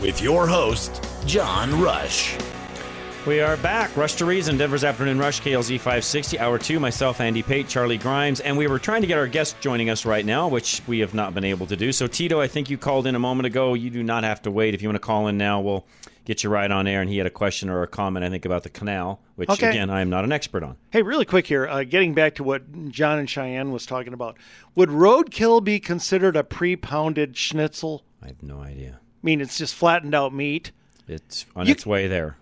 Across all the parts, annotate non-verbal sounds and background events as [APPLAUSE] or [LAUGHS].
With your host, John Rush. We are back. Rush to Reason, Denver's Afternoon Rush, KLZ 560, Hour 2. Myself, Andy Pate, Charlie Grimes, and we were trying to get our guest joining us right now, which we have not been able to do. So, Tito, I think you called in a moment ago. You do not have to wait. If you want to call in now, we'll get you right on air. And he had a question or a comment, I think, about the canal, which, Okay. again, I am not an expert on. Hey, really quick here, uh, getting back to what John and Cheyenne was talking about. Would roadkill be considered a pre-pounded schnitzel? I have no idea. I mean, it's just flattened out meat. It's on You- its way there.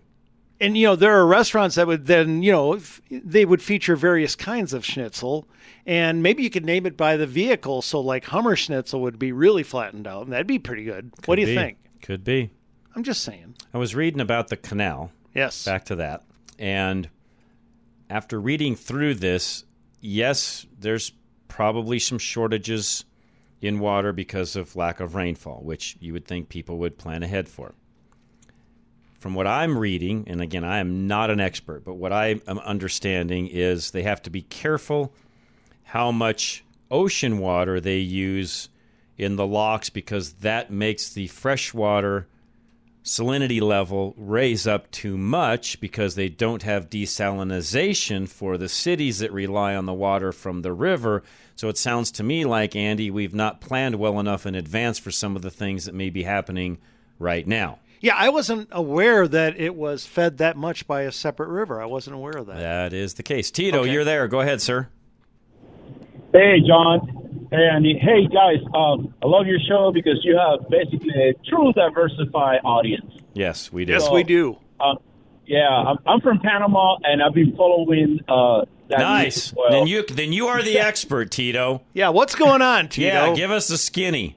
And you know, there are restaurants that would then, you know, f- they would feature various kinds of schnitzel, and maybe you could name it by the vehicle. So, like Hummer schnitzel would be really flattened out, and that'd be pretty good. what do you be. think? Could be. I'm just saying. I was reading about the canal. Yes. Back to that. And after reading through this, yes, there's probably some shortages in water because of lack of rainfall, which you would think people would plan ahead for. From what I'm reading, and again, I am not an expert, but what I am understanding is they have to be careful how much ocean water they use in the locks because that makes the freshwater salinity level raise up too much because they don't have desalinization for the cities that rely on the water from the river. So it sounds to me like, Andy, we've not planned well enough in advance for some of the things that may be happening right now. Yeah, I wasn't aware that it was fed that much by a separate river. I wasn't aware of that. That is the case. Tito, Okay. you're there. Go ahead, sir. Hey, John. Hey, Andy. Hey, guys. Um, I love your show because you have basically a true diversified audience. Yes, we do. Yes, we do. Um, yeah, I'm, I'm from Panama, and I've been following. Uh, that Nice. well. Then you then you are the expert, Tito. Yeah, what's going on, [LAUGHS] Tito? Yeah, give us the skinny.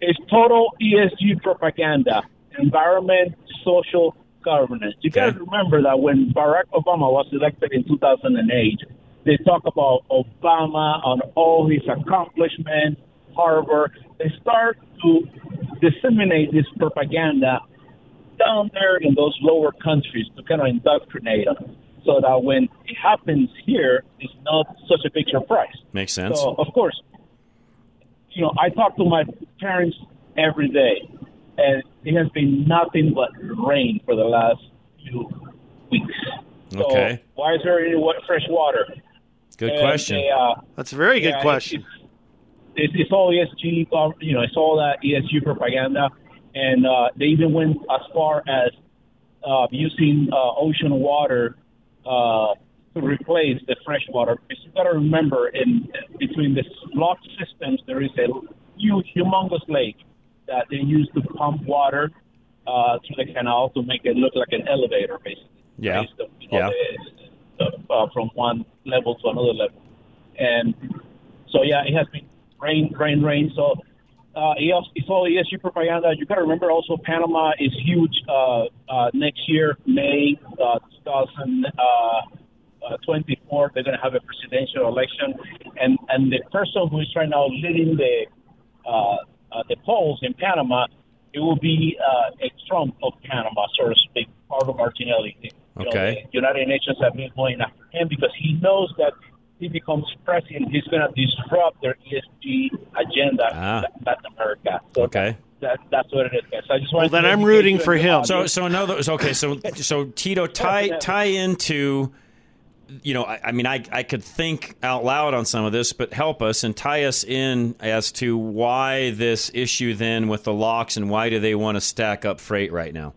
It's total ESG propaganda, environment, social governance. You guys remember that when Barack Obama was elected in 2008, they talk about Obama on all his accomplishments, Harvard. They start to disseminate this propaganda down there in those lower countries to kind of indoctrinate them so that when it happens here, it's not such a big surprise. Makes sense. So, of course, you know, I talk to my parents every day, and it has been nothing but rain for the last few weeks. So Okay. why is there any fresh water? Good And question. they, uh, That's a very good question. It's, it's all ESG, uh, you know, it's all that ESG propaganda, and uh, they even went as far as uh, using uh, ocean water uh, to replace the fresh water. Because you got to remember, in between the lock systems, there is a huge, humongous lake that they use to pump water uh, through the canal to make it look like an elevator, basically. Yeah. Raise the- you know, Yeah. the- the- uh, from one level to another level, and so yeah, it has been rain, rain, rain. So uh, also- it's all ESG propaganda. You got to remember also Panama is huge. Uh, uh, next year, May uh, 2024, they're going to have a presidential election, and and the person who is right now leading the uh, uh, the polls in Panama, it will be uh, a Trump of Panama, so to speak, Pablo Martinelli. You know, Okay. the United Nations have been going after him because he knows that he becomes president, he's going to disrupt their ESG agenda Ah. in Latin America. So Okay. that, that's what it is, guys. I just Well, then I'm rooting for him. So so in other okay, so so Tito tie tie into you know, I, I mean, I, I could think out loud on some of this, but help us and tie us in as to why this issue then with the locks and why do they want to stack up freight right now?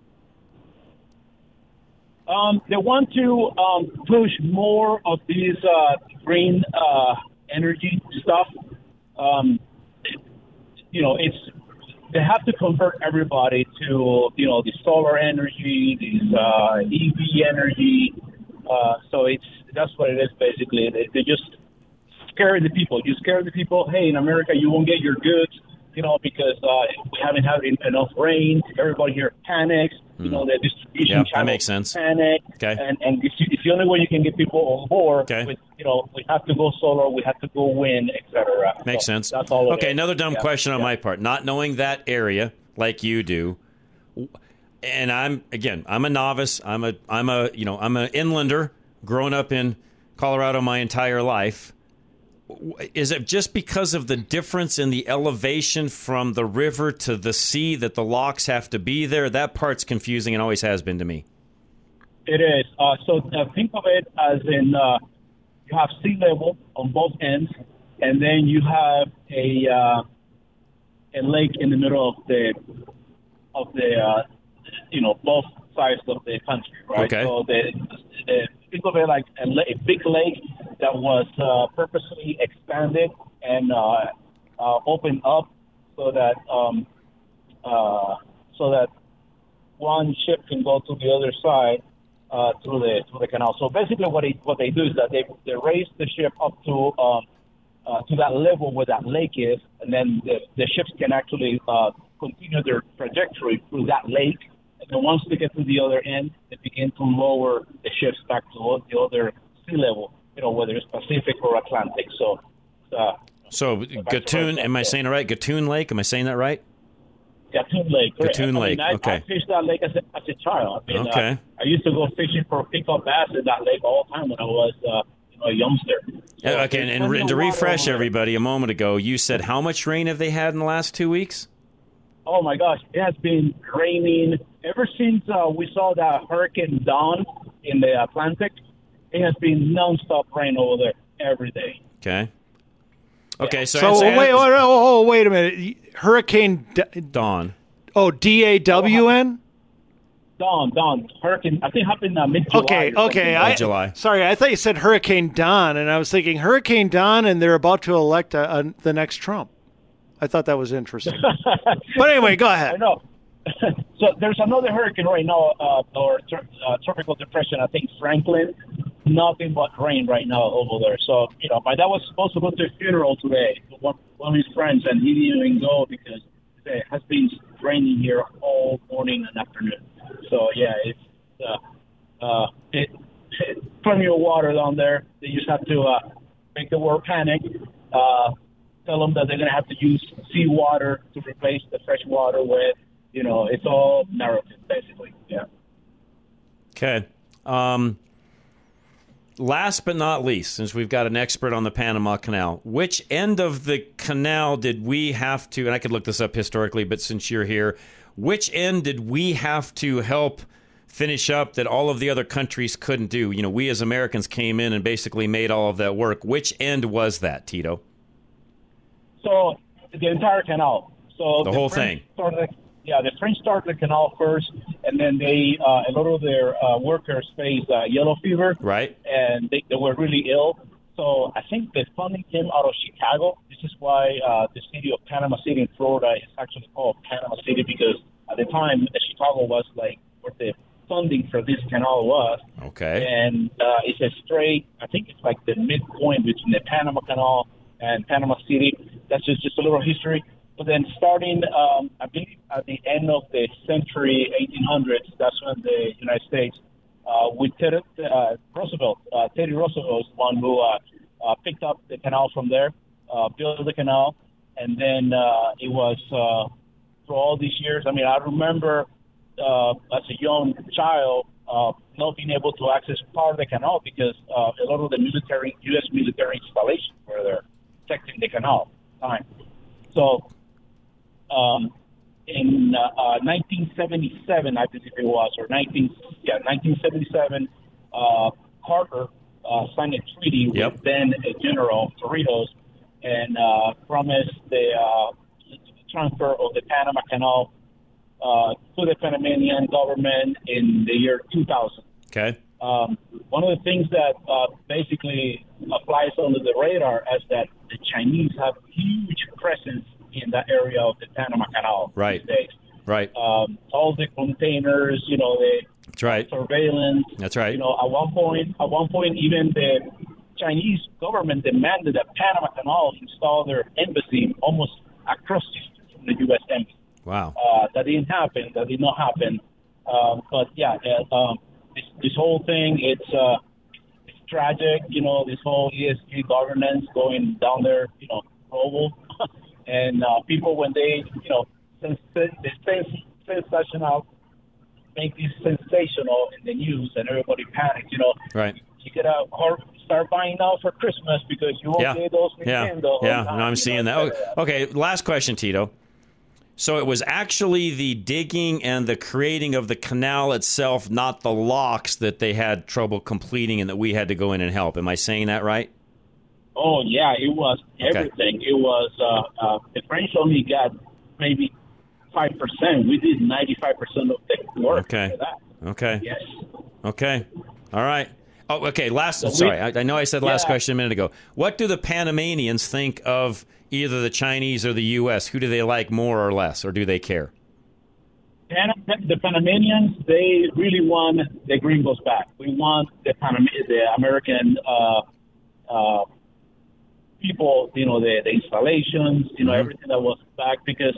Um, they want to um, push more of these uh, green uh, energy stuff. Um, you know, it's they have to convert everybody to you know the solar energy, these uh, EV energy. Uh, so it's that's what it is basically. They, they just scare the people. You scare the people. Hey, in America, you won't get your goods. You know, because uh, we haven't had enough rain. Everybody here panics. You know, mm. the distribution Yep, that makes sense. Panic. Uh, okay. And and it's, it's the only way you can get people on board. Okay. With, you know, we have to go solar. We have to go wind, etc. Makes So sense. That's all. okay, another dumb Yeah, question on yeah. my part. Not knowing that area like you do, and I'm again, I'm a novice. I'm a I'm a you know I'm an inlander, growing up in Colorado my entire life. Is it just because of the difference in the elevation from the river to the sea that the locks have to be there? That part's confusing and always has been to me. It is. Uh, so uh, think of it as in uh, you have sea level on both ends, and then you have a uh, a lake in the middle of the of the uh, you know both sides of the country, right? Okay. So the, the think of it like a, a big lake that was uh, purposely expanded and uh, uh, opened up so that um, uh, so that one ship can go to the other side uh, through the through the canal. So basically, what they what they do is that they they raise the ship up to um, uh, to that level where that lake is, and then the, the ships can actually uh, continue their trajectory through that lake. And then once they get to the other end, they begin to lower the ships back to the other sea level. You know, whether it's Pacific or Atlantic. So. Uh, So Gatun, am I saying it right? Gatun Lake, am I saying that right? Gatun Lake. correct. Gatun I Lake, Mean, I, okay. I fished that lake as a, as a child. I mean, Okay. Uh, I used to go fishing for peacock bass in that lake all the time when I was, uh, you know, a youngster. So Yeah, okay, and, and, and to refresh everybody, a moment ago, you said how much rain have they had in the last two weeks? Oh my gosh, it has been raining ever since uh, we saw that Hurricane Dawn in the Atlantic. It has been nonstop rain over there every day. Okay. Okay, so, So wait, wait, oh, oh, wait a minute. Hurricane D- Dawn. Oh, D A W N. Dawn, Dawn, Hurricane. I think happened uh, mid July. Okay, okay. I, Sorry, I thought you said Hurricane Don, and I was thinking Hurricane Don, and they're about to elect a, a, the next Trump. I thought that was interesting. [LAUGHS] but anyway, go ahead. I know. [LAUGHS] so there's another hurricane right now, uh, or tr- uh, tropical depression. I think Franklin. Nothing but rain right now over there. So you know, my dad was supposed to go to a funeral today. to One, one of his friends, and he didn't even go because it has been raining here all morning and afternoon. So yeah, it's uh, uh, it, plenty of water down there. They just have to uh, make the world panic. Uh, tell them that they're going to have to use seawater to replace the fresh water with, you know, it's all narrative, basically. Yeah. Okay. Um, last but not least, since we've got an expert on the Panama Canal, which end of the canal did we have to, and I could look this up historically, but since you're here, which end did we have to help finish up that all of the other countries couldn't do? You know, we as Americans came in and basically made all of that work. Which end was that, Tito? So the entire canal. So The whole French thing. Started, yeah, the French started the canal first, and then they uh, a lot of their uh, workers faced uh, yellow fever, Right. and they, they were really ill. So I think the funding came out of Chicago. This is why uh, the city of Panama City in Florida is actually called Panama City because at the time uh, Chicago was like where the funding for this canal was. Okay. And uh, it's a straight, I think it's like the midpoint between the Panama Canal and Panama City. That's just, just a little history. But then starting, um, I believe, at the end of the century, 1800s, that's when the United States, uh, with Ted, uh, Roosevelt, uh, Teddy Roosevelt, is the one who uh, uh, picked up the canal from there, uh, built the canal, and then uh, it was uh, for all these years. I mean, I remember uh, as a young child uh, not being able to access part of the canal because uh, a lot of the military, U.S. military installations were there protecting the canal. Time. So um, in uh, uh, 1977, I believe it was, or 19, yeah, 1977, uh, Carter uh, signed a treaty Yep. with then General Torrijos and uh, promised the uh, transfer of the Panama Canal uh, to the Panamanian government in the year 2000. Okay. Um, one of the things that uh, basically applies under the radar is that the Chinese have huge presence in that area of the Panama Canal Right. these days. Right. Um, all the containers, you know, the That's right. surveillance. That's right. You know, at one point, at one point, even the Chinese government demanded that Panama Canal install their embassy almost across the street from the U.S. embassy. Wow. Uh, that didn't happen. That did not happen. Um, but yeah, uh, um, this, this whole thing, it's uh, it's tragic. You know, this whole ESG governance going down there, you know, global, [LAUGHS] and uh, people when they, you know, since sensational, make this sensational in the news, and everybody panics. You know, Right. you gotta hor- start buying now for Christmas because you won't Yeah. get those Yeah. Nintendo. Yeah. on No, I'm seeing know, that. Okay. okay. Last question, Tito. So it was actually the digging and the creating of the canal itself, not the locks that they had trouble completing and that we had to go in and help. Am I saying that right? Oh yeah, it was Okay. everything. It was uh, uh, the French only got maybe five percent. We did ninety five percent of the work. Okay. that. Okay. Yes. Okay. All right. Oh, okay. Last. So we- sorry, I, I know I said last Yeah. question a minute ago. What do the Panamanians think of either the Chinese or the U.S.? Who do they like more or less, or do they care? The Panamanians, they really want the gringos back. We want the Panam- the American uh, uh, people, you know, the, the installations, you know, Mhm. everything that was back because,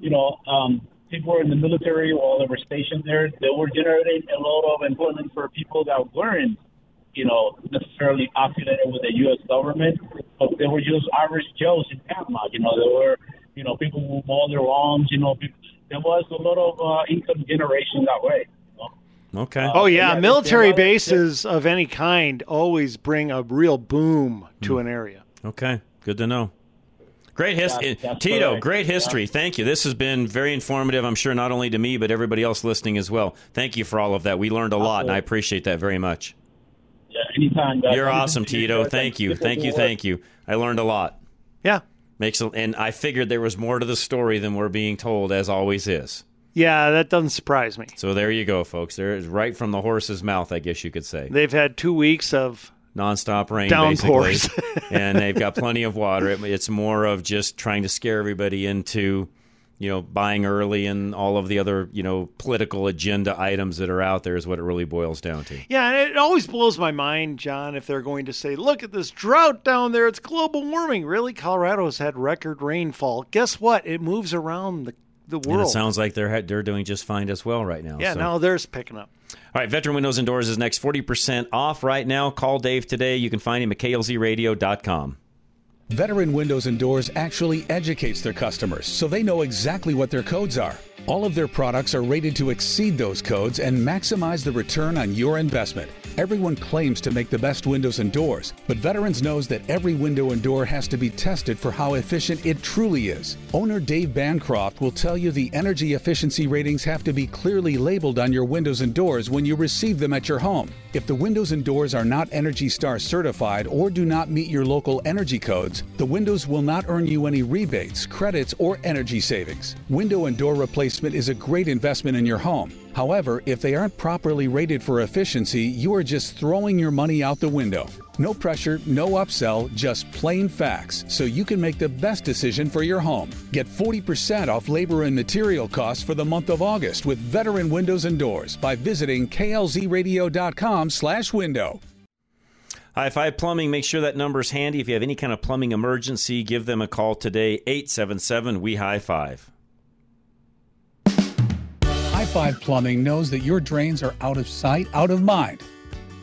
you know, um, people in the military while they were stationed there, they were generating a lot of employment for people that weren't, you know, necessarily affiliated with the U.S. government, but they were just average Joes in Panama. You know, they were, you know, people who mow their lawns. You know, people, there was a lot of uh, income generation that way. you know. Okay. Oh yeah, yeah, military bases of any kind always bring a real boom to an area. Okay. Good to know. Great history, That's- that's Tito. correct. Great history. Thank you. This has been very informative. I'm sure not only to me but everybody else listening as well. Thank you for all of that. We learned a lot, and I appreciate that very much. Yeah, anytime. guys. You're awesome, Tito. guys. Thank you. Thank you. Thank you. I learned a lot. Yeah. Makes a, and I figured there was more to the story than we're being told, as always is. Yeah, that doesn't surprise me. So there you go, folks. There is right from the horse's mouth, I guess you could say. They've had two weeks of Nonstop rain, Downpours. basically, [LAUGHS] and they've got plenty of water. It, it's more of just trying to scare everybody into, you know, buying early and all of the other, you know, political agenda items that are out there is what it really boils down to. Yeah, and it always blows my mind, John, if they're going to say, look at this drought down there. It's global warming. Really? Colorado's had record rainfall. Guess what? It moves around the, the And world. it sounds like they're they're doing just fine as well right now. yeah, so. now theirs picking up. All right, Veteran Windows and Doors is next. 40% off right now. Call Dave today. You can find him at klzradio.com. Veteran Windows and Doors actually educates their customers so they know exactly what their codes are. All of their products are rated to exceed those codes and maximize the return on your investment. Everyone claims to make the best windows and doors, but Veterans knows that every window and door has to be tested for how efficient it truly is. Owner Dave Bancroft will tell you the energy efficiency ratings have to be clearly labeled on your windows and doors when you receive them at your home. If the windows and doors are not Energy Star certified or do not meet your local energy codes, the windows will not earn you any rebates, credits, or energy savings. Window and door replacement is a great investment in your home. However, if they aren't properly rated for efficiency, you are just throwing your money out the window. No pressure, no upsell, just plain facts, so you can make the best decision for your home. Get 40% off labor and material costs for the month of August with Veteran Windows and Doors by visiting klzradio.com/window. High Five Plumbing, make sure that number's handy. If you have any kind of plumbing emergency, give them a call today, 877 We High Five. High Five Plumbing knows that your drains are out of sight, out of mind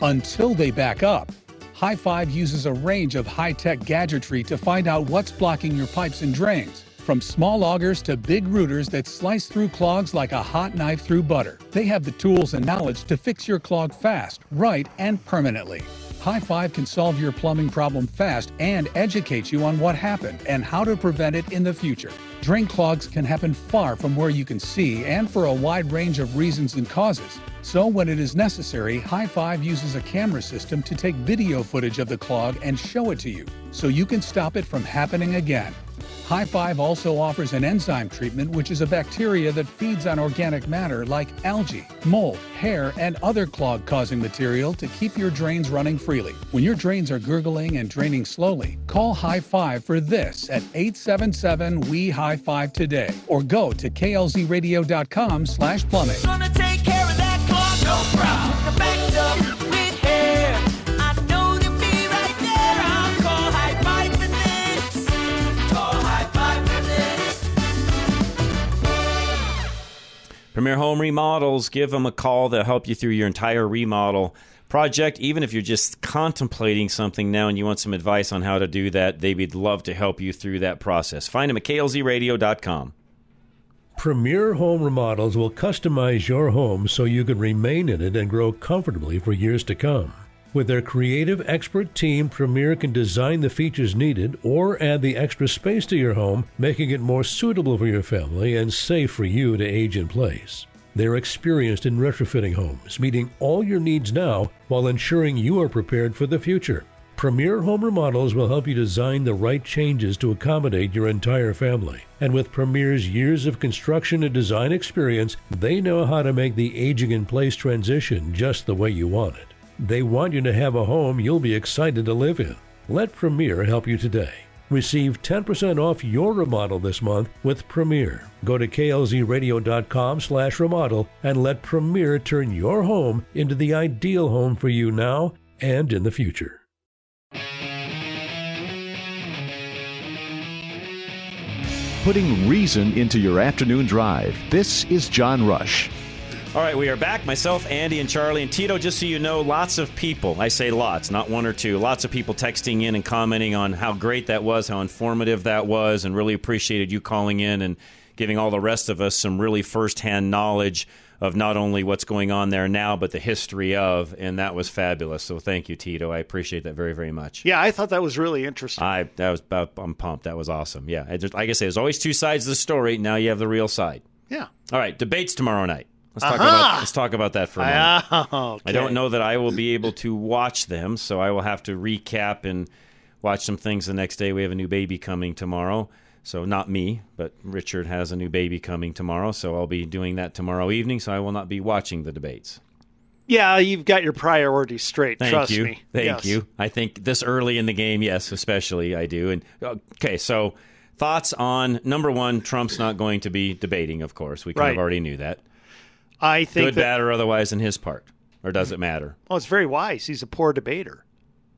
until they back up. High Five uses a range of high tech gadgetry to find out what's blocking your pipes and drains. From small augers to big rooters that slice through clogs like a hot knife through butter. They have the tools and knowledge to fix your clog fast, right, and permanently. High Five can solve your plumbing problem fast and educate you on what happened and how to prevent it in the future. Drain clogs can happen far from where you can see and for a wide range of reasons and causes. So, when it is necessary, High Five uses a camera system to take video footage of the clog and show it to you so you can stop it from happening again. High Five also offers an enzyme treatment, which is a bacteria that feeds on organic matter like algae, mold, hair, and other clog causing material to keep your drains running freely. When your drains are gurgling and draining slowly, call High Five for this at 877 We High Five today or go to klzradio.com slash plumbing. Premier Home Remodels, give them a call. They'll help you through your entire remodel project. Even if you're just contemplating something now and you want some advice on how to do that, they would love to help you through that process. Find them at klzradio.com. Premier Home Remodels will customize your home so you can remain in it and grow comfortably for years to come. With their creative expert team, Premier can design the features needed or add the extra space to your home, making it more suitable for your family and safe for you to age in place. They're experienced in retrofitting homes, meeting all your needs now while ensuring you are prepared for the future. Premier Home Remodels will help you design the right changes to accommodate your entire family. And with Premier's years of construction and design experience, they know how to make the aging in place transition just the way you want it. They want you to have a home you'll be excited to live in. Let Premier help you today. Receive 10% off your remodel this month with Premier. Go to klzradio.com slash remodel and let Premier turn your home into the ideal home for you now and in the future. Putting reason into your afternoon drive. This is John Rush. All right, we are back. Myself, Andy, and Charlie. And Tito, just so you know, lots of people, I say lots, not one or two, lots of people texting in and commenting on how great that was, how informative that was, and really appreciated you calling in and giving all the rest of us some really firsthand knowledge of not only what's going on there now, but the history of. And that was fabulous. So thank you, Tito. I appreciate that very, very much. Yeah, I thought that was really interesting. I that was I'm pumped. That was awesome. Yeah, I just, like I say, there's always two sides of the story. Now you have the real side. Yeah. All right, debates tomorrow night. Let's talk about let's talk about that for a moment. Ah, [LAUGHS] I don't know that I will be able to watch them, so I will have to recap and watch some things the next day. We have a new baby coming tomorrow. So not me, but Richard has a new baby coming tomorrow, so I'll be doing that tomorrow evening, so I will not be watching the debates. Yeah, you've got your priorities straight. Thank Trust you. me. Thank Yes. you. I think this early in the game, yes, especially I do. And okay, so thoughts on number 1, Trump's not going to be debating, of course. We kind Right. of already knew that. I think Good, that, bad, or otherwise in his part. Or does it matter? Oh, it's very wise. He's a poor debater.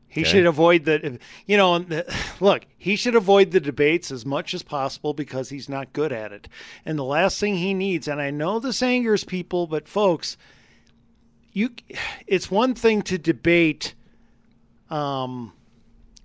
He Okay. should avoid the, you know, the- [SIGHS] look, he should avoid the debates as much as possible because he's not good at it. And the last thing he needs, and I know this angers people, but folks, you, [SIGHS] it's one thing to debate um,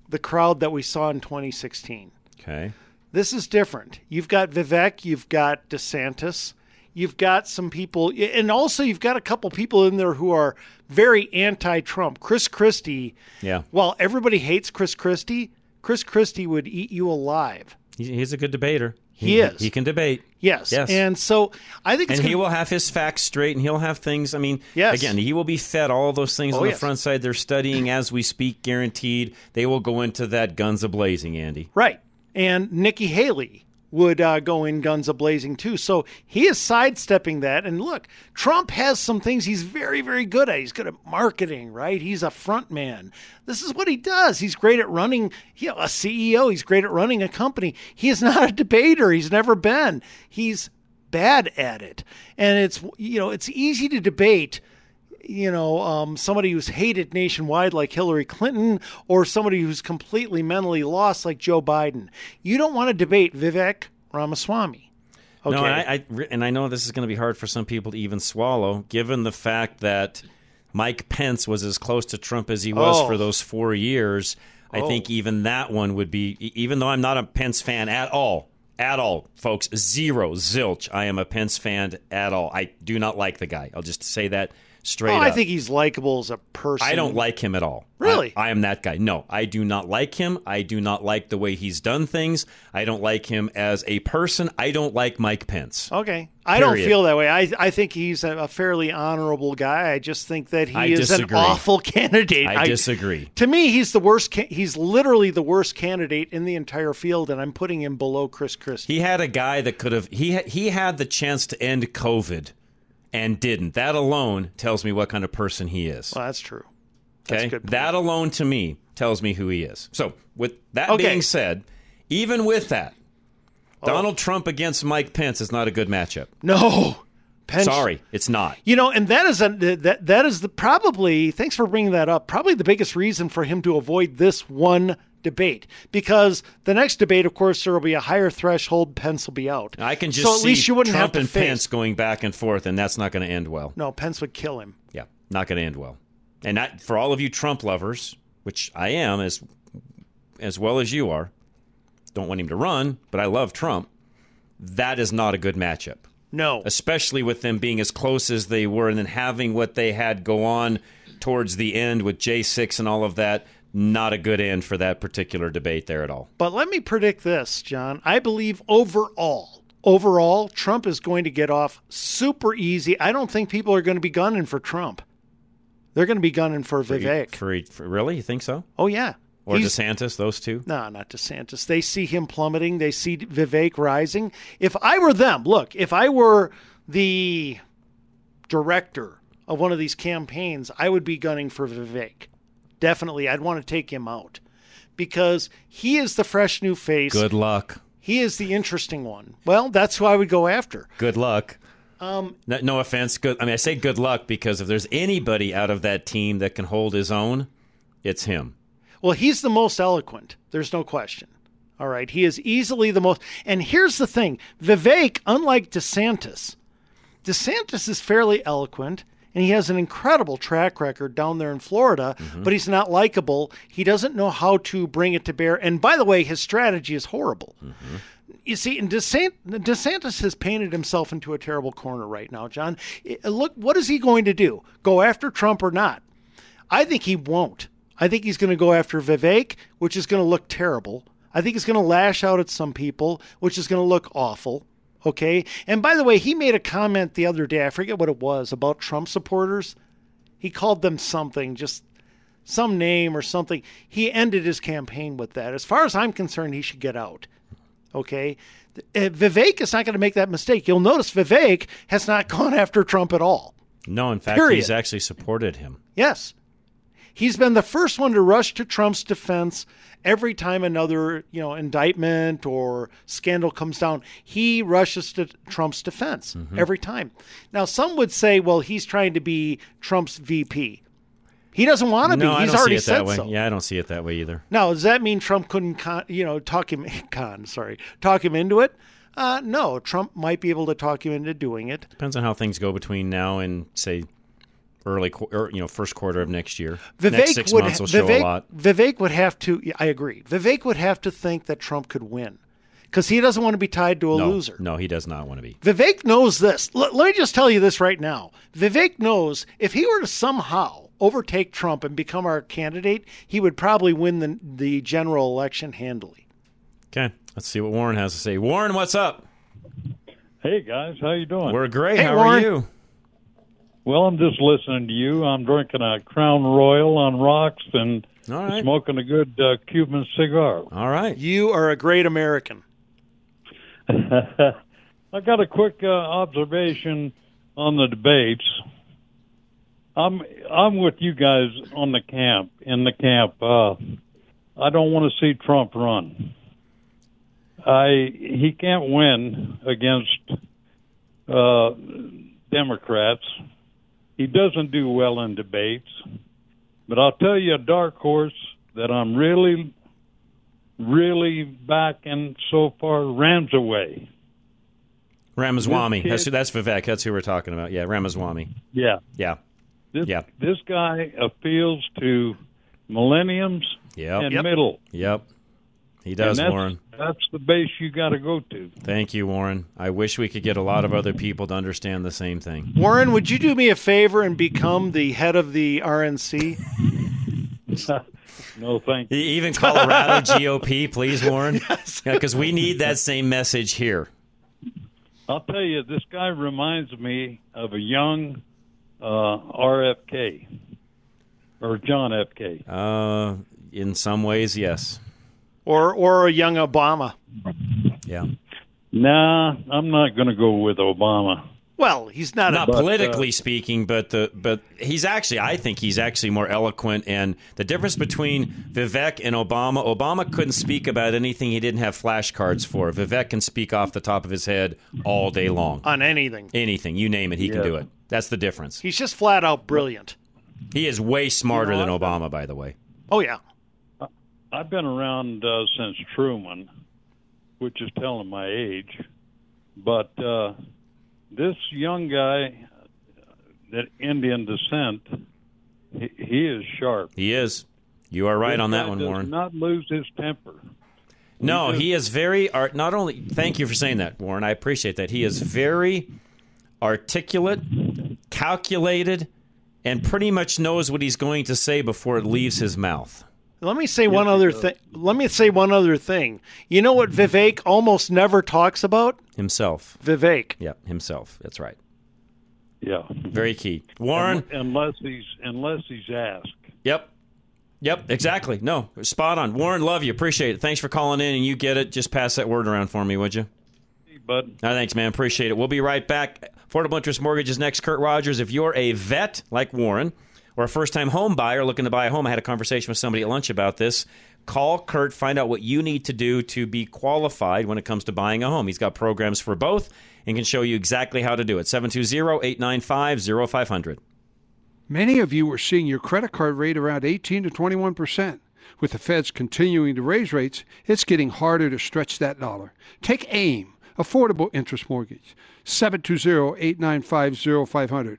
the crowd that we saw in 2016. Okay. This is different. You've got Vivek, you've got DeSantis, you've got some people, and also you've got a couple people in there who are very anti-Trump. Chris Christie. Yeah. While everybody hates Chris Christie, Chris Christie would eat you alive. He's, a good debater. He is. He can debate. Yes. Yes. And so I think it's and he will have his facts straight, and he'll have things. I mean, Yes. again, he will be fed all those things Oh, on the yes. front side. They're studying as we speak, guaranteed. They will go into that guns a blazing, Andy. Right. And Nikki Haley would uh, go in guns a blazing too. So he is sidestepping that. And look, Trump has some things he's very, very good at. He's good at marketing, right? He's a front man. This is what he does. He's great at running, know, a CEO. He's great at running a company. He is [LAUGHS] not a debater. He's never been. He's bad at it. And it's, you know, it's easy to debate you know, um, somebody who's hated nationwide like Hillary Clinton or somebody who's completely mentally lost like Joe Biden. You don't want to debate Vivek Ramaswamy. Okay. No, and I, I and I know this is going to be hard for some people to even swallow, given the fact that Mike Pence was as close to Trump as he was Oh. for those four years. I Oh. think even that one would be, even though I'm not a Pence fan at all, at all, folks, zero, zilch. I am a Pence fan at all. I do not like the guy. I'll just say that Straight Oh, up. I think he's likable as a person. I don't like him at all. Really? I, I am that guy. No, I do not like him. I do not like the way he's done things. I don't like him as a person. I don't like Mike Pence. Okay. I don't feel that way. I, I think he's a, a fairly honorable guy. I just think that he I is an awful [LAUGHS] candidate. I disagree. To me, he's the worst. Ca- he's literally the worst candidate in the entire field, and I'm putting him below Chris Christie. He had a guy that could have he ha- he had the chance to end COVID and didn't. That alone tells me what kind of person he is. Well, that's true. That's Okay, a good point. that alone to me tells me who he is. So, with that Okay. being said, even with that, Oh. Donald Trump against Mike Pence is not a good matchup. No, Pence. Sorry, it's not. You know, and that is a, that that is the probably. Thanks for bringing that up. Probably the biggest reason for him to avoid this one debate because the next debate, of course, there will be a higher threshold. Pence will be out. I can just so at see least you wouldn't Trump have to and face. Pence going back and forth, and that's not going to end well. No, Pence would kill him. Yeah, not going to end well. And that, for all of you Trump lovers, which I am as as well as you are, don't want him to run, but I love Trump. That is not a good matchup. No. Especially with them being as close as they were and then having what they had go on towards the end with J6 and all of that. Not a good end for that particular debate there at all. But let me predict this, John. I believe overall, overall, Trump is going to get off super easy. I don't think people are going to be gunning for Trump. They're going to be gunning for Vivek. For, for, really? You think so? Oh yeah. Or He's- DeSantis, those two? No, not DeSantis. They see him plummeting. They see Vivek rising. If I were them, look, if I were the director of one of these campaigns, I would be gunning for Vivek. Definitely. I'd want to take him out because he is the fresh new face. Good luck. He is the interesting one. Well, that's who I would go after. Good luck. Um, No, no offense. Good. I mean, I say good luck because if there's anybody out of that team that can hold his own, it's him. Well, he's the most eloquent. There's no question. All right. He is easily the most. And here's the thing Vivek, unlike DeSantis, DeSantis is fairly eloquent and he has an incredible track record down there in Florida, mm-hmm. but he's not likable. He doesn't know how to bring it to bear. And by the way, his strategy is horrible. Mm-hmm. You see, and DeSant- DeSantis has painted himself into a terrible corner right now, John. Look, what is he going to do? Go after Trump or not? I think he won't. I think he's going to go after Vivek, which is going to look terrible. I think he's going to lash out at some people, which is going to look awful. Okay. And by the way, he made a comment the other day, I forget what it was, about Trump supporters. He called them something, just some name or something. He ended his campaign with that. As far as I'm concerned, he should get out. Okay. Uh, Vivek is not going to make that mistake. You'll notice Vivek has not [LAUGHS] gone after Trump at all. No, in fact, Period. he's actually supported him. Yes. He's been the first one to rush to Trump's defense every time another, you know, indictment or scandal comes down. He rushes to Trump's defense Mm-hmm. every time. Now, some would say, well, he's trying to be Trump's VP. He doesn't want to no, be. I He's don't already see it that said way. so. Yeah, I don't see it that way either. Now, does that mean Trump couldn't, con, you know, talk him [LAUGHS] con? Sorry, talk him into it? Uh, no, Trump might be able to talk him into doing it. Depends on how things go between now and say early, or, you know, first quarter of next year. Vivek Next six would months will Vivek, show a lot. Vivek would have to. yeah, I agree. Vivek would have to think that Trump could win because he doesn't want to be tied to a no, loser. no, he does not want to be. Vivek knows this. L- let me just tell you this right now. Vivek knows if he were to somehow overtake Trump and become our candidate, he would probably win the the general election handily. Okay, let's see what Warren has to say. Warren, what's up? Hey guys, how you doing? We're great. Hey, how Warren. are you? Well, I'm just listening to you. I'm drinking a Crown Royal on rocks and All right. smoking a good uh, Cuban cigar. All right. You are a great American. [LAUGHS] I got a quick uh, observation on the debates. I'm I'm with you guys on the camp in the camp. Uh, I don't want to see Trump run. I he can't win against uh, Democrats. He doesn't do well in debates. But I'll tell you a dark horse that I'm really, really backing so far. Ramsaway. Ramaswamy. This That's, that's Vivek. That's who we're talking about. Yeah, Ramaswamy. Yeah. Yeah. This, Yeah. this guy appeals to millenniums Yep. and Yep. middle. Yep. He does, And that's, Warren. That's the base you got to go to. Thank you, Warren. I wish we could get a lot of other people to understand the same thing. Warren, would you do me a favor and become the head of the RNC? [LAUGHS] no, thank you. Even Colorado [LAUGHS] GOP, please, Warren. [LAUGHS] Because we need that same message here. I'll tell you, this guy reminds me of a young uh, RFK or John F. K. Uh, in some ways, yes. Or or a young Obama? Yeah. Nah, I'm not going to go with Obama. Well, he's not, not a, uh, politically speaking, but the but he's actually I think he's actually more eloquent. And the difference between Vivek and Obama, Obama couldn't speak about anything he didn't have flashcards for. Vivek can speak off the top of his head all day long on anything, anything you name it, he can do it. That's the difference. He's just flat out brilliant. He is way smarter You know, than Obama, by the way. Oh yeah. I've been around uh, since Truman, which is telling my age. But uh, this young guy, that Indian descent, he, he is sharp. He is. You are right This on that one, does Warren. Not lose his temper. No, he is very art. Not only thank you for saying that, Warren. I appreciate that. He is very articulate, calculated, and pretty much knows what he's going to say before it leaves his mouth. Let me say one other thing. Let me say one other thing. You know what mm-hmm. Vivek almost never talks about? Himself. Vivek. Yeah, himself. That's right. Yeah. Very key. Warren. unless he's unless he's asked. Yep. Yep, exactly. No, spot on. Warren, love you. Appreciate it. Thanks for calling in and you get it. Just pass that word around for me, would you? bud. No, thanks, man. Appreciate it. We'll be right back. Affordable Interest Mortgage is next. Kurt Rogers. If you're a vet like Warren or a first time home buyer looking to buy a home, I had a conversation with somebody at lunch about this. Call Kurt, find out what you need to do to be qualified when it comes to buying a home. He's got programs for both and can show you exactly how to do it. 720 895 0500. Many of you are seeing your credit card rate around 18 to 21 percent. With the feds continuing to raise rates, it's getting harder to stretch that dollar. Take AIM, Affordable Interest Mortgage, 720-895-0500.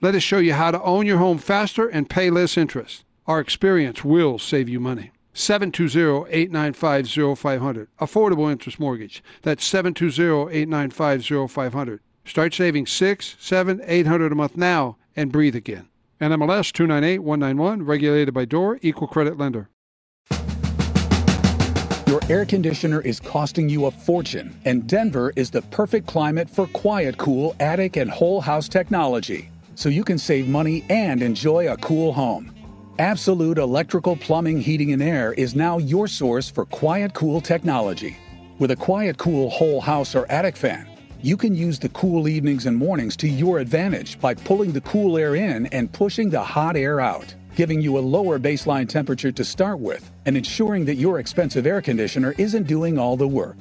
Let us show you how to own your home faster and pay less interest. Our experience will save you money. 720-895-0500. Affordable interest mortgage. That's 720-895-0500. Start saving six, seven, eight hundred a month now and breathe again. NMLS 298191, regulated by DOR, equal credit lender. Your air conditioner is costing you a fortune, and Denver is the perfect climate for quiet, cool attic and whole house technology, so you can save money and enjoy a cool home. Absolute Electrical Plumbing, Heating, and Air is now your source for quiet, cool technology. With a quiet, cool whole house or attic fan, you can use the cool evenings and mornings to your advantage by pulling the cool air in and pushing the hot air out, giving you a lower baseline temperature to start with and ensuring that your expensive air conditioner isn't doing all the work.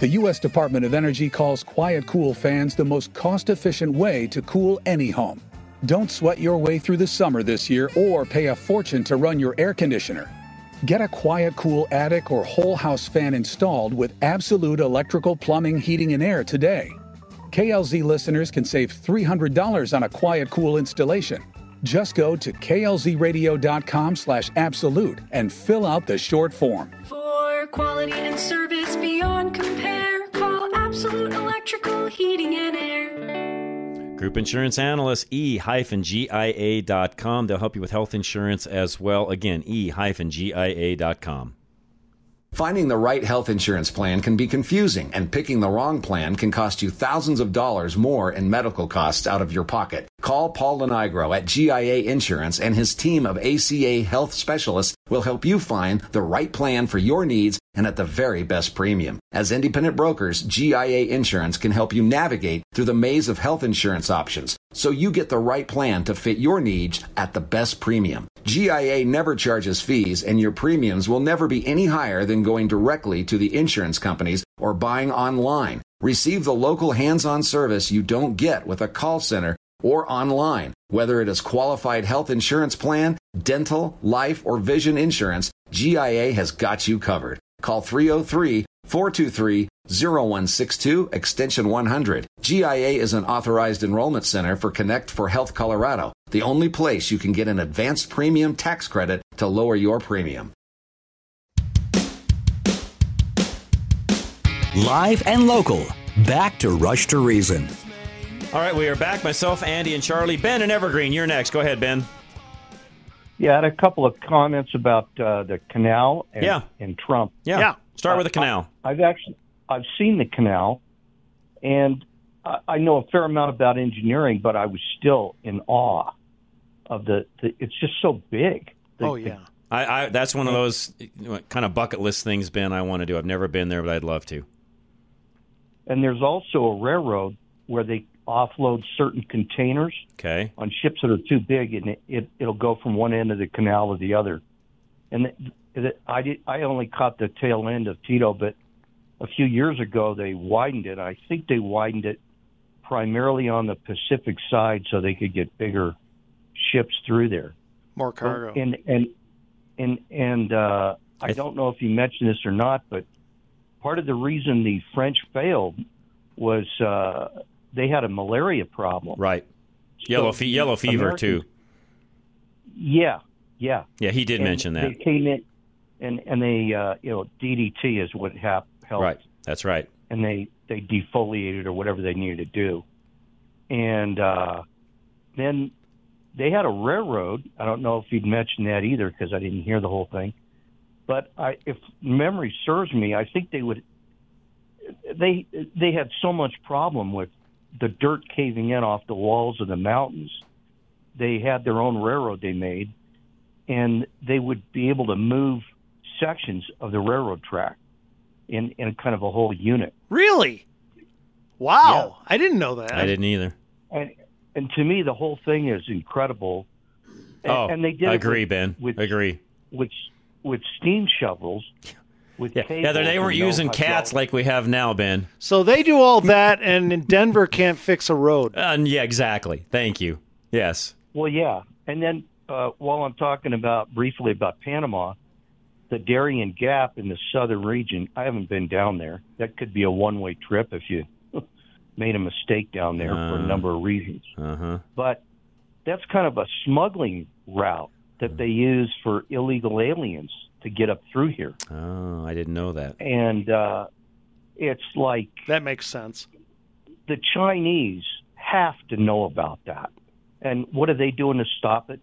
The U.S. Department of Energy calls quiet cool fans the most cost efficient way to cool any home. Don't sweat your way through the summer this year or pay a fortune to run your air conditioner. Get a quiet, cool attic or whole house fan installed with Absolute Electrical Plumbing, Heating, and Air today. KLZ listeners can save $300 on a quiet, cool installation. Just go to klzradio.com slash absolute and fill out the short form. For quality and service beyond Absolute Electrical Heating and Air. Group insurance analyst e-gia.com. They'll help you with health insurance as well. Again, e-gia.com. Finding the right health insurance plan can be confusing, and picking the wrong plan can cost you thousands of dollars more in medical costs out of your pocket. Call Paul Lenigro at GIA Insurance and his team of ACA health specialists will help you find the right plan for your needs and at the very best premium. As independent brokers, GIA Insurance can help you navigate through the maze of health insurance options so you get the right plan to fit your needs at the best premium. GIA never charges fees and your premiums will never be any higher than going directly to the insurance companies or buying online. Receive the local hands-on service you don't get with a call center or online. Whether it is qualified health insurance plan, dental, life, or vision insurance, GIA has got you covered. Call 303 423 0162 extension 100. GIA is an authorized enrollment center for Connect for Health Colorado, the only place you can get an advanced premium tax credit to lower your premium. Live and local. Back to Rush to Reason. All right, we are back. Myself, Andy, and Charlie. Ben and Evergreen, you're next. Go ahead, Ben. Yeah, I had a couple of comments about uh, the canal and, Yeah. and Trump. Yeah. Yeah. Start with the canal. I, have actually I've seen the canal, and I, I know a fair amount about engineering, but I was still in awe of the. the it's just so big. The- Oh the- yeah. I, I that's one of those kind of bucket list things, Ben. I want to do. I've never been there, but I'd love to. and there's also a railroad where they offload certain containers Okay. on ships that are too big, and it, it it'll go from one end of the canal to the other. And it, it, I did I only caught the tail end of Tito, but a few years ago they widened it. I think they widened it primarily on the Pacific side so they could get bigger ships through there. More cargo. And and and and uh, I don't know if you mentioned this or not, but part of the reason the French failed was uh, they had a malaria problem. Right. Yellow fe- yellow fever too. Yeah, yeah. Yeah, he did And mention that. They came in, and and they uh, you know DDT is what hap- helped. Right. That's right. And they they defoliated or whatever they needed to do, and uh, then they had a railroad. I don't know if he'd mentioned that either because I didn't hear the whole thing. But I, if memory serves me, I think they would. They they had so much problem with the dirt caving in off the walls of the mountains. They had their own railroad they made, and they would be able to move sections of the railroad track in in kind of a whole unit. Really? Wow. I didn't know that. I didn't either. And and to me, the whole thing is incredible. And, oh, and they did I it agree, with, Ben. with agree. with with steam shovels. With Yeah, yeah. They, they weren't using cats like we have now, Ben. So they do all that, and Denver can't fix a road. Uh, yeah, exactly. Thank you. Yes. Well, yeah, and then uh, while I'm talking about briefly about Panama, the Darien Gap in the southern region. I haven't been down there. That could be a one-way trip if you [LAUGHS] made a mistake down there for a Uh. number of reasons. Uh huh. But that's kind of a smuggling route that they use for illegal aliens to get up through here. Oh, I didn't know that. And uh, it's like that makes sense. The Chinese have to know about that. And what are they doing to stop it?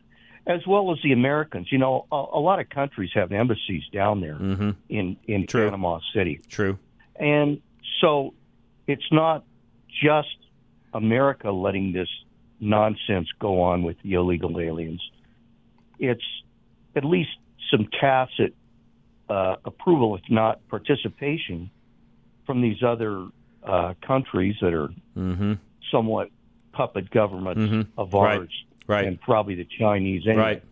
As well as the Americans. You know, a, a lot of countries have embassies down there Mm-hmm. in, in Panama City. True. And so it's not just America letting this nonsense go on with the illegal aliens. It's at least some tacit uh, approval, if not participation, from these other uh, countries that are Mm-hmm. somewhat puppet governments Mhm. of ours, Right. Right. and probably the Chinese. Anyway. Right.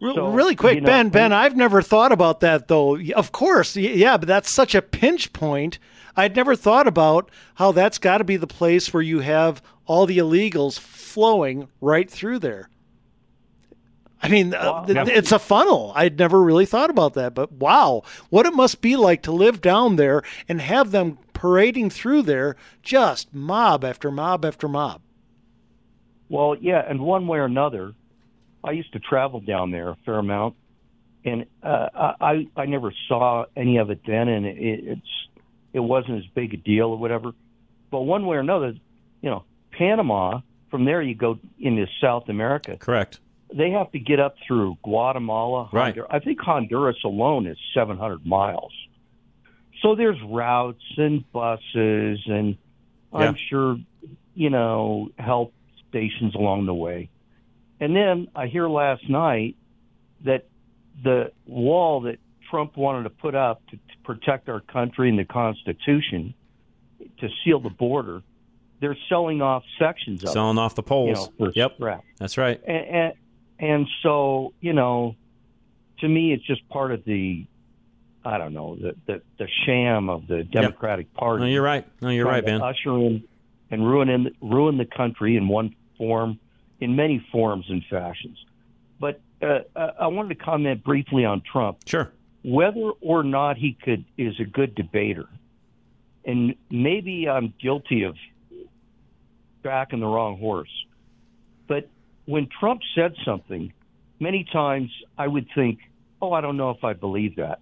Re- So, really quick, you know, Ben. Ben, I've never thought about that though. Of course, yeah, but that's such a pinch point. I'd never thought about how that's got to be the place where you have all the illegals flowing right through there. I mean, uh, th- it's a funnel. I'd never really thought about that, but wow, what it must be like to live down there and have them parading through there, just mob after mob after mob. Well, yeah, and one way or another, I used to travel down there a fair amount, and uh, I I never saw any of it then, and it, it's it wasn't as big a deal or whatever. But one way or another, you know, Panama. From there, you go into South America. Correct. They have to get up through Guatemala. Right. I think Honduras alone is 700 miles. So there's routes and buses, and I'm sure, you know, help stations along the way. And then I hear last night that the wall that Trump wanted to put up to, to protect our country and the Constitution to seal the border, they're selling off sections of it, Selling off the you poles. know, for yep. scrap. That's right. And, and, and so, you know, to me, it's just part of the, I don't know, the the, the sham of the Democratic Party. No, you're right. No, you're right, Ben. Usher in and ruin in, ruin the country in one form, in many forms and fashions. But uh, uh, I wanted to comment briefly on Trump. Sure. Whether or not he could is a good debater, and maybe I'm guilty of backing the wrong horse. But when Trump said something, many times I would think, "Oh, I don't know if I believe that,"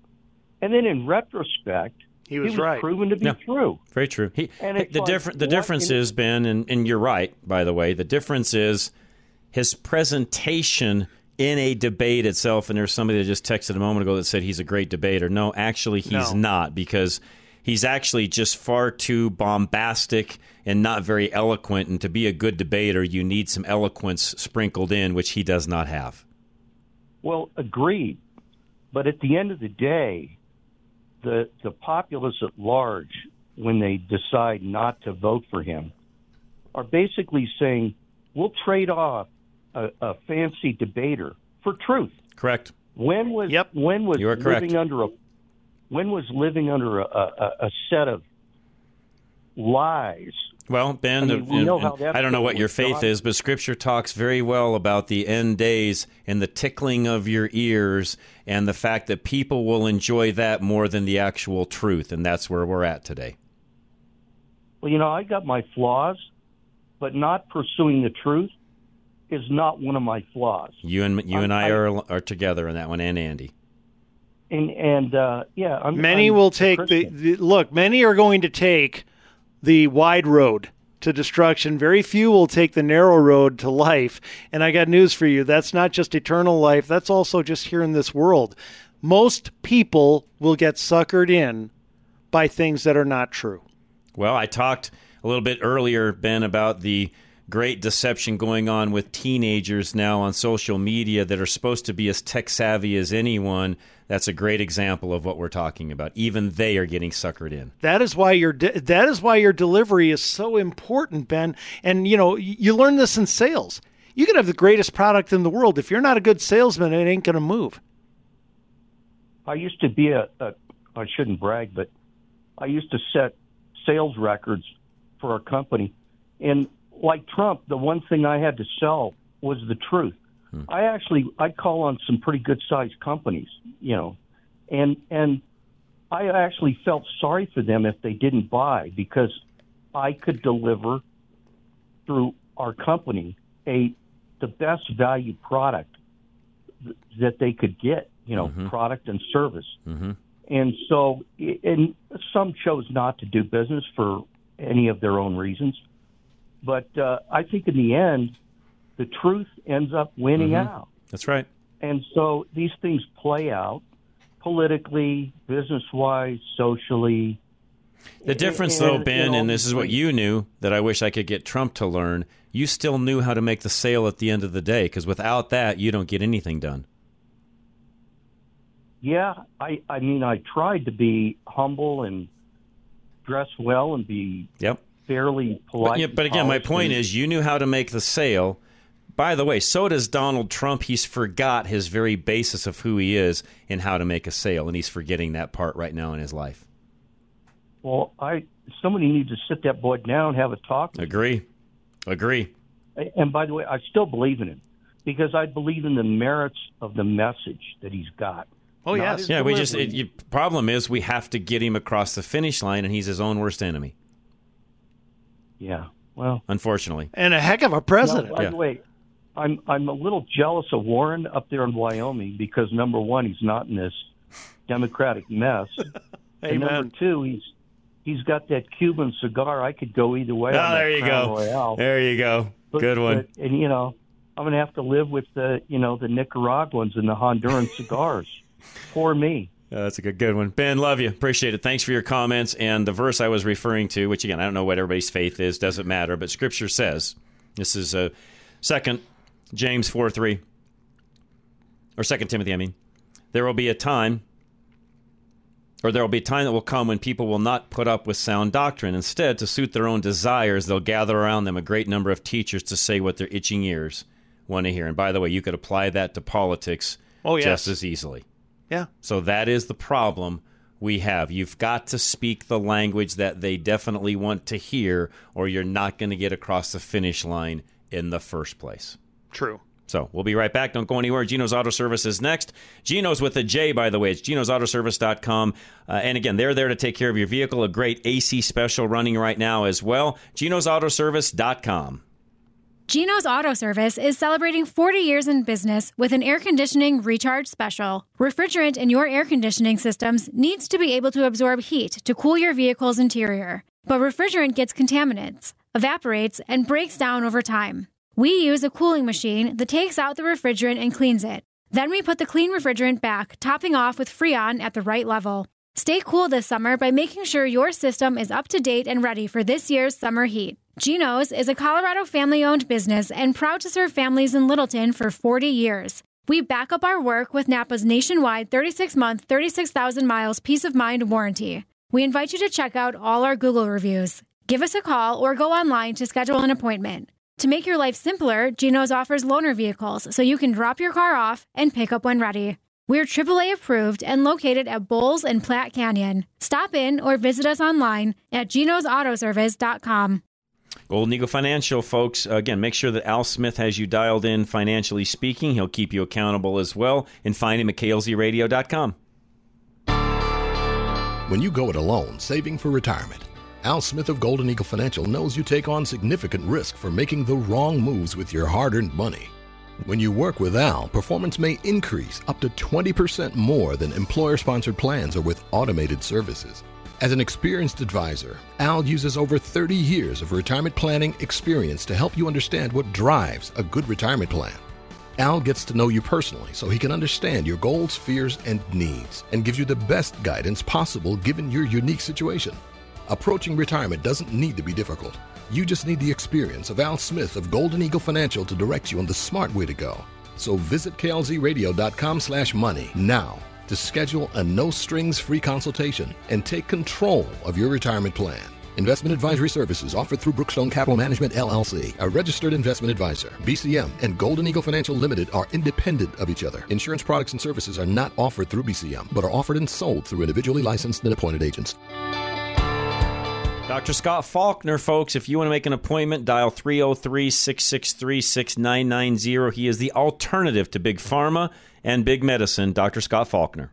and then in retrospect, he was right. proven to be Yeah. true. Very true. He, And the like, difference the what difference in- is Ben, and, and you're right. By the way, the difference is his presentation in a debate itself. And there's somebody that just texted a moment ago that said he's a great debater. No, actually, he's No. not because he's actually just far too bombastic and not very eloquent. And to be a good debater, you need some eloquence sprinkled in, which he does not have. Well, agreed. But at the end of the day, the the populace at large, when they decide not to vote for him, are basically saying, "We'll trade off a, a fancy debater for truth." Correct. When was yep. when was You are correct. living under a when was living under a, a, a set of lies? Well, Ben, I mean, we and- I don't know what your faith God- is, but Scripture talks very well about the end days and the tickling of your ears and the fact that people will enjoy that more than the actual truth, and that's where we're at today. Well, you know, I got my flaws, but not pursuing the truth is not one of my flaws. You and you and I, I- are are together in that one, and Andy. And and uh, yeah, I'm, Many I'm will take the, the look. Many are going to take the wide road to destruction. Very few will take the narrow road to life. And I got news for you. That's not just eternal life. That's also just here in this world. Most people will get suckered in by things that are not true. Well, I talked a little bit earlier, Ben, about the great deception going on with teenagers now on social media that are supposed to be as tech savvy as anyone. That's a great example of what we're talking about. Even they are getting suckered in. That is why your de- that is why your delivery is so important, Ben. And you know, you learn this in sales. You can have the greatest product in the world if you're not a good salesman, it ain't going to move. I used to be a, a I shouldn't brag, but I used to set sales records for our company. And like Trump, the one thing I had to sell was the truth. I actually I call on some pretty good sized companies, you know, and and I actually felt sorry for them if they didn't buy because I could deliver through our company a the best value product th- that they could get, you know, product and service. Mm-hmm. And so, and some chose not to do business for any of their own reasons. But uh, I think in the end, the truth ends up winning Mhm. out. That's right. And so these things play out politically, business wise, socially. The difference, though, And- Ben, and all and this is what you knew that I wish I could get Trump to learn. You still knew how to make the sale at the end of the day, because without that, you don't get anything done. Yeah, I, I mean, I tried to be humble and dress well and be Yep. fairly polite. But, yeah, but again, my point and- is, you knew how to make the sale. By the way, so does Donald Trump. He's forgot his very basis of who he is and how to make a sale, and he's forgetting that part right now in his life. Well, I somebody needs to sit that boy down and have a talk. Agree. Agree. And by the way, I still believe in him because I believe in the merits of the message that he's got. Oh Not his Yeah, we just. delivery. It, you, problem is, we have to get him across the finish line, and he's his own worst enemy. yeah. Well, Unfortunately. And a heck of a president. Now, by the way, I'm I'm a little jealous of Warren up there in Wyoming because number one, he's not in this Democratic mess, [LAUGHS] and number two, he's he's got that Cuban cigar. I could go either way. Oh, there you Crown go. Royale. There you go. But- Good one. but- and you know, I'm going to have to live with the you know the Nicaraguans and the Honduran [LAUGHS] cigars. Poor me. Yeah, that's a good good one. Ben, love you. Appreciate it. Thanks for your comments. And the verse I was referring to, which again, I don't know what everybody's faith is, doesn't matter, but scripture says this is a Second, James 4 3, or Second Timothy, I mean, there will be a time, or there will be a time that will come when people will not put up with sound doctrine. Instead, to suit their own desires, they'll gather around them a great number of teachers to say what their itching ears want to hear. And by the way, you could apply that to politics Oh, yes. just as easily. Yeah. So that is the problem we have. You've got to speak the language that they definitely want to hear, or you're not going to get across the finish line in the first place. True. So we'll be right back. Don't go anywhere. Geno's Auto Service is next. Geno's with a J, by the way. It's genosautoservice.com. Uh, and again, they're there to take care of your vehicle. A great AC special running right now as well. genosautoservice.com. Geno's Auto Service is celebrating 40 years in business with an air conditioning recharge special. Refrigerant in your air conditioning systems needs to be able to absorb heat to cool your vehicle's interior. But refrigerant gets contaminants, evaporates, and breaks down over time. We use a cooling machine that takes out the refrigerant and cleans it. Then we put the clean refrigerant back, topping off with Freon at the right level. Stay cool this summer by making sure your system is up to date and ready for this year's summer heat. Geno's is a Colorado family owned business and proud to serve families in Littleton for 40 years. We back up our work with Napa's nationwide 36 month, 36,000 miles peace of mind warranty. We invite you to check out all our Google reviews. Give us a call or go online to schedule an appointment. To make your life simpler, Geno's offers loaner vehicles so you can drop your car off and pick up when ready. We're AAA approved and located at Bowles and Platte Canyon. Stop in or visit us online at genosautoservice.com. Golden Eagle Financial, folks. Again, make sure that Al Smith has you dialed in financially speaking. He'll keep you accountable as well. And find him at klzradio.com. When you go it alone, saving for retirement, Al Smith of Golden Eagle Financial knows you take on significant risk for making the wrong moves with your hard earned money. When you work with Al, performance may increase up to 20% more than employer sponsored plans or with automated services. As an experienced advisor, Al uses over 30 years of retirement planning experience to help you understand what drives a good retirement plan. Al gets to know you personally so he can understand your goals, fears, and needs and gives you the best guidance possible given your unique situation. Approaching retirement doesn't need to be difficult. You just need the experience of Al Smith of Golden Eagle Financial to direct you on the smart way to go. So visit klzradio.com slash money now to schedule a no-strings free consultation and take control of your retirement plan. Investment advisory services offered through Brookstone Capital Management LLC, a registered investment advisor. BCM and Golden Eagle Financial Limited are independent of each other. Insurance products and services are not offered through BCM, but are offered and sold through individually licensed and appointed agents. Dr. Scott Faulkner, folks, if you want to make an appointment, dial 303 663 6990. He is the alternative to Big Pharma and Big Medicine, Dr. Scott Faulkner.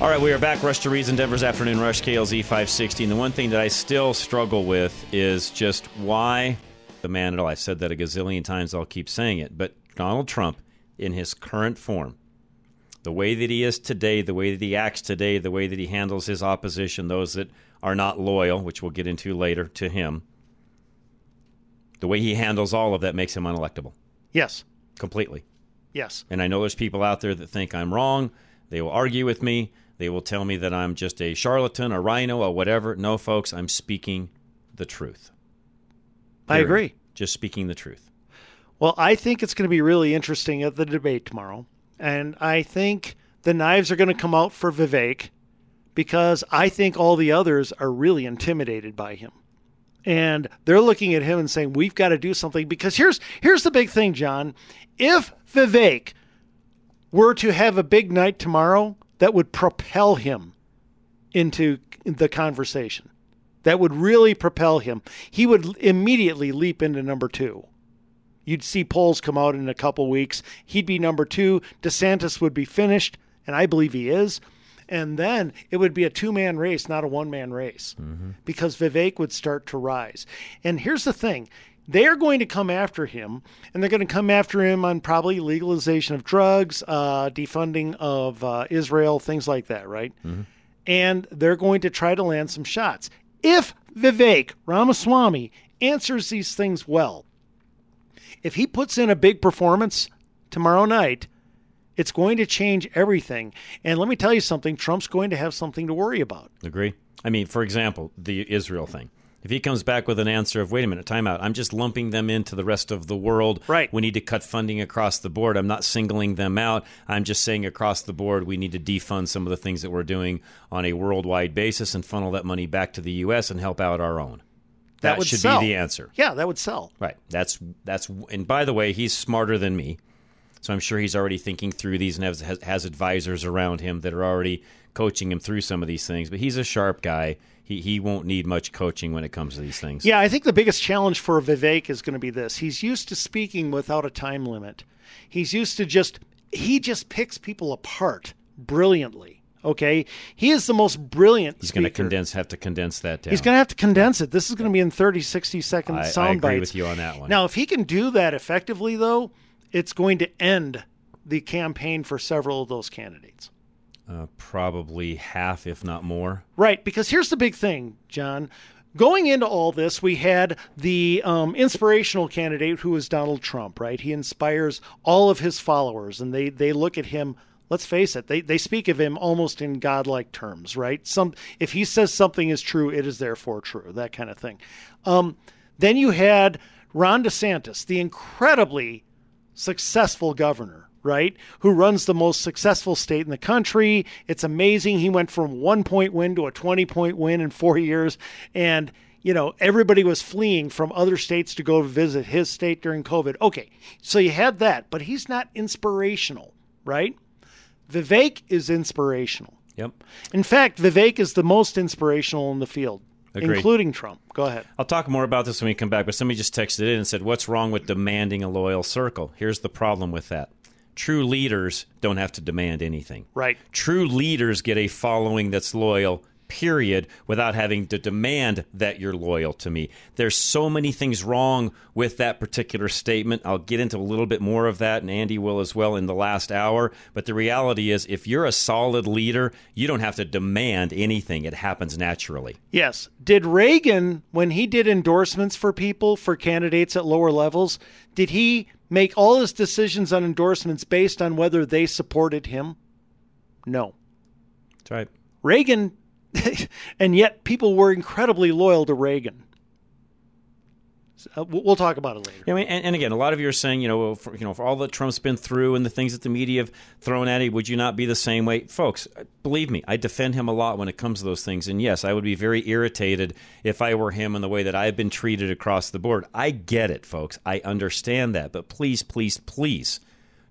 All right, we are back. Rush to Reason, Denver's Afternoon Rush, KLZ 560. And the one thing that I still struggle with is just why the man at all. I've said that a gazillion times, I'll keep saying it. But Donald Trump, in his current form, the way that he is today, the way that he acts today, the way that he handles his opposition, those that are not loyal, which we'll get into later, to him, the way he handles all of that makes him unelectable. Yes. Completely. Yes. And I know there's people out there that think I'm wrong. They will argue with me. They will tell me that I'm just a charlatan, a RINO, or whatever. No, folks, I'm speaking the truth. I agree. Just speaking the truth. Well, I think it's going to be really interesting at the debate tomorrow. And I think the knives are going to come out for Vivek because I think all the others are really intimidated by him. And they're looking at him and saying, "We've got to do something." Because here's here's the big thing, John. If Vivek were to have a big night tomorrow, that would propel him into the conversation. That would really propel him. He would immediately leap into number two. You'd see polls come out in a couple weeks. He'd be number two. DeSantis would be finished, and I believe he is. And then it would be a two man race, not a one man race, mm-hmm. because Vivek would start to rise. And here's the thing they are going to come after him, and they're going to come after him on probably legalization of drugs, uh, defunding of uh, Israel, things like that, right? And they're going to try to land some shots. If Vivek Ramaswamy answers these things well, if he puts in a big performance tomorrow night, it's going to change everything. And let me tell you something Trump's going to have something to worry about. Agree. I mean, for example, the Israel thing. If he comes back with an answer of, wait a minute, timeout, I'm just lumping them into the rest of the world. Right. We need to cut funding across the board. I'm not singling them out. I'm just saying across the board, we need to defund some of the things that we're doing on a worldwide basis and funnel that money back to the U.S. and help out our own. That That, would should sell. be the answer. Yeah, that would sell. Right. That's that's. And by the way, he's smarter than me, so I'm sure he's already thinking through these and has, has, has advisors around him that are already coaching him through some of these things. But he's a sharp guy. He he won't need much coaching when it comes to these things. Yeah, I think the biggest challenge for Vivek is going to be this. He's used to speaking without a time limit. He's used to just he just picks people apart brilliantly. Okay, he is the most brilliant. He's going to condense, have to condense that down. He's going to have to condense it. This is going to be in 30, 60 second I- I sound agree bites. with you on that one. Now, if he can do that effectively, though, it's going to end the campaign for several of those candidates. Uh, probably half, if not more. Right, because here's the big thing, John. Going into all this, we had the um, inspirational candidate who was Donald Trump, right? He inspires all of his followers, and they, they look at him. Let's face it; they, they speak of him almost in godlike terms, right? Some if he says something is true, it is therefore true, that kind of thing. Um, then you had Ron DeSantis, the incredibly successful governor, right? Who runs the most successful state in the country. It's amazing. He went from one point win to a 20 point win in four years. And, you know, everybody was fleeing from other states to go visit his state during COVID. Okay, so you had that, but he's not inspirational, right? Vivek is inspirational. Yep. In fact, Vivek is the most inspirational in the field, Agreed. including Trump. Go ahead. I'll talk more about this when we come back, but somebody just texted in and said, What's wrong with demanding a loyal circle? Here's the problem with that true leaders don't have to demand anything. Right. True leaders get a following that's loyal, period, without having to demand that you're loyal to me. There's so many things wrong with that particular statement. I'll get into a little bit more of that, and Andy will as well in the last hour. But the reality is, if you're a solid leader, you don't have to demand anything, it happens naturally. Yes. Did Reagan, when he did endorsements for people, for candidates at lower levels, did he make all his decisions on endorsements based on whether they supported him? No. That's right. Reagan, [LAUGHS] and yet people were incredibly loyal to Reagan. Uh, we'll talk about it later. Yeah, I mean, and, and again, a lot of you are saying, you know, for, you know, for all that Trump's been through and the things that the media have thrown at him, would you not be the same way, folks? Believe me, I defend him a lot when it comes to those things. And yes, I would be very irritated if I were him in the way that I've been treated across the board. I get it, folks. I understand that, but please, please, please,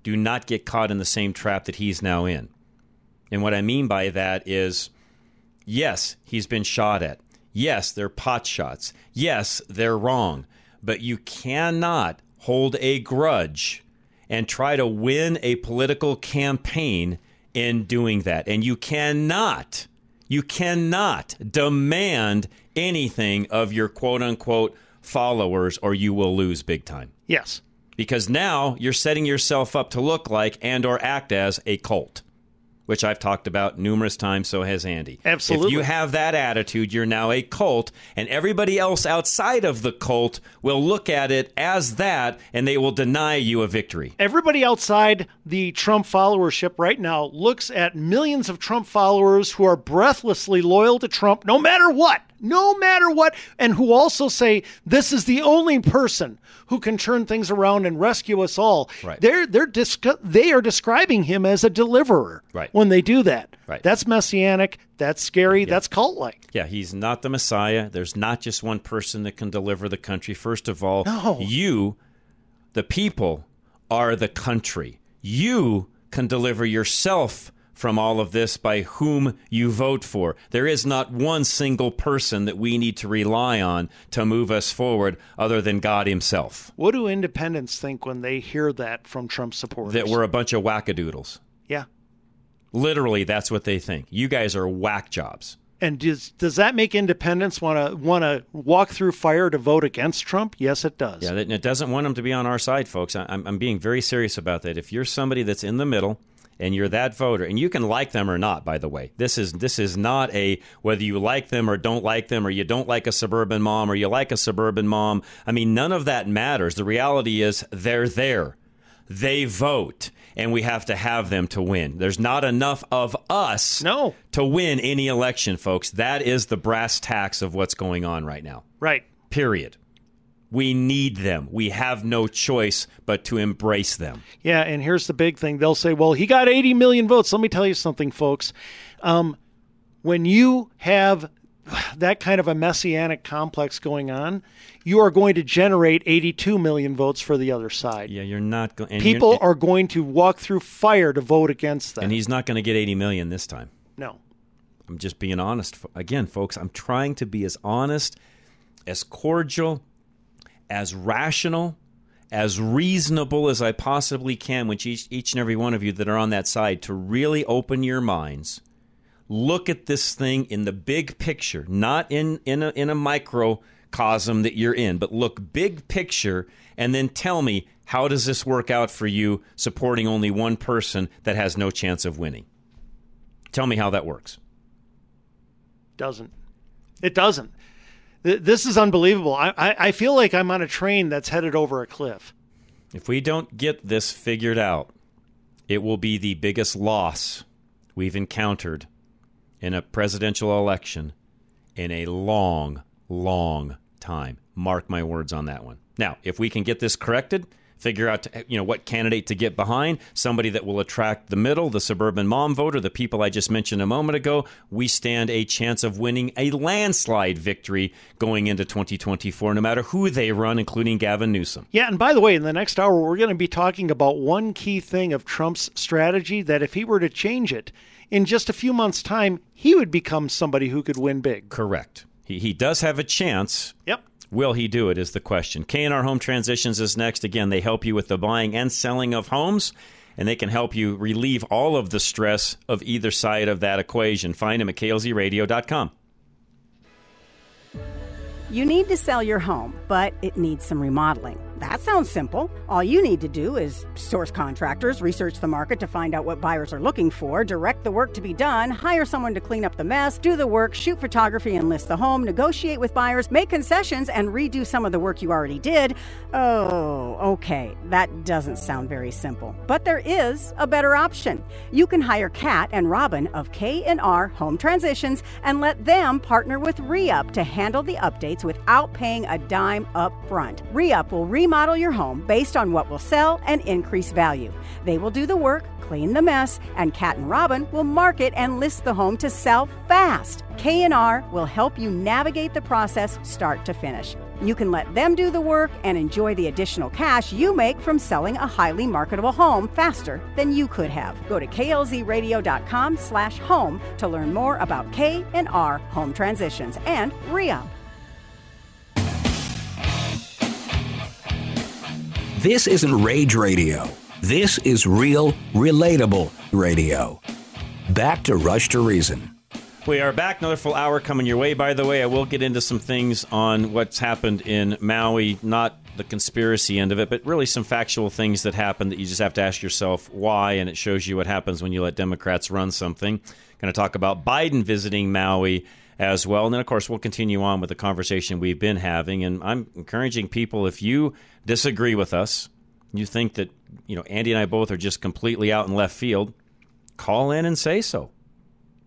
do not get caught in the same trap that he's now in. And what I mean by that is, yes, he's been shot at. Yes, they're pot shots. Yes, they're wrong. But you cannot hold a grudge and try to win a political campaign in doing that. And you cannot, you cannot demand anything of your quote unquote followers or you will lose big time. Yes. Because now you're setting yourself up to look like and or act as a cult which I've talked about numerous times, so has Andy. Absolutely. If you have that attitude, you're now a cult, and everybody else outside of the cult will look at it as that, and they will deny you a victory. Everybody outside the Trump followership right now looks at millions of Trump followers who are breathlessly loyal to Trump no matter what. No matter what, and who also say this is the only person who can turn things around and rescue us all. Right. They're they're discu- they are describing him as a deliverer. Right. When they do that. Right. That's messianic. That's scary. That's cult like. Yeah, he's not the Messiah. There's not just one person that can deliver the country. First of all, No. you, the people, are the country. You can deliver yourself from all of this by whom you vote for. There is not one single person that we need to rely on to move us forward other than God Himself. What do independents think when they hear that from Trump supporters? That we're a bunch of wackadoodles. yeah. Literally, that's what they think. You guys are whack jobs. And does does that make independents want to want to walk through fire to vote against Trump? Yes, it does. Yeah, it doesn't want them to be on our side, folks. I'm, I'm being very serious about that. If you're somebody that's in the middle and you're that voter, and you can like them or not, by the way, this is this is not a whether you like them or don't like them, or you don't like a suburban mom or you like a suburban mom. I mean, none of that matters. The reality is they're there, they vote. And we have to have them to win. There's not enough of us no. to win any election, folks. That is the brass tacks of what's going on right now. Right. Period. We need them. We have no choice but to embrace them. Yeah, and here's the big thing. They'll say, "Well, he got 80 million votes." Let me tell you something, folks. Um, when you have that kind of a messianic complex going on, you are going to generate 82 million votes for the other side. Yeah, you're not going. People are going to walk through fire to vote against that. and he's not going to get 80 million this time. no. I'm just being honest. Again, folks, I'm trying to be as honest, as cordial, as rational, as reasonable as I possibly can with each, each and every one of you that are on that side to really open your minds. Look at this thing in the big picture, not in, in, a, in a microcosm that you're in, but look big picture and then tell me how does this work out for you supporting only one person that has no chance of winning? Tell me how that works. Doesn't. It doesn't. Th- This is unbelievable. I, I feel like I'm on a train that's headed over a cliff. If we don't get this figured out, it will be the biggest loss we've encountered in a presidential election in a long, long time. Mark my words on that one. Now, if we can get this corrected, figure out you know what candidate to get behind, somebody that will attract the middle, the suburban mom voter, the people I just mentioned a moment ago, we stand a chance of winning a landslide victory going into 2024 no matter who they run including Gavin Newsom. Yeah, and by the way, in the next hour, we're going to be talking about one key thing of Trump's strategy that if he were to change it in just a few months' time, he would become somebody who could win big. Correct. He, he does have a chance. Yep. Will he do it is the question. K&R Home Transitions is next. Again, they help you with the buying and selling of homes, and they can help you relieve all of the stress of either side of that equation. Find them at klzradio.com. You need to sell your home, but it needs some remodeling. That sounds simple. All you need to do is source contractors, research the market to find out what buyers are looking for, direct the work to be done, hire someone to clean up the mess, do the work, shoot photography and list the home, negotiate with buyers, make concessions, and redo some of the work you already did. Oh, okay. That doesn't sound very simple. But there is a better option. You can hire Kat and Robin of K&R Home Transitions and let them partner with ReUp to handle the updates without paying a dime up front. ReUp will remodel your home based on what will sell and increase value. They will do the work, clean the mess, and Kat and Robin will market and list the home to sell fast. K&R will help you navigate the process start to finish. You can let them do the work and enjoy the additional cash you make from selling a highly marketable home faster than you could have. Go to klzradio.com slash home to learn more about K&R Home Transitions and ReUp. This isn't rage radio. This is real, relatable radio. Back to Rush to Reason. We are back. Another full hour coming your way. By the way, I will get into some things on what's happened in Maui, not the conspiracy end of it, but really some factual things that happened that you just have to ask yourself why, and it shows you what happens when you let Democrats run something. Going to talk about Biden visiting Maui as well. And then, of course, we'll continue on with the conversation we've been having. And I'm encouraging people if you disagree with us, you think that, you know, Andy and I both are just completely out in left field, call in and say so.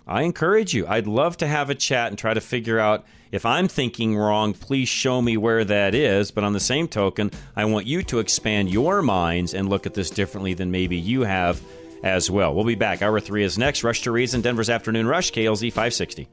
I encourage you. I'd love to have a chat and try to figure out If I'm thinking wrong, please show me where that is. But on the same token, I want you to expand your minds and look at this differently than maybe you have as well. We'll be back. Hour three is next. Rush to Reason, Denver's Afternoon Rush, KLZ 560.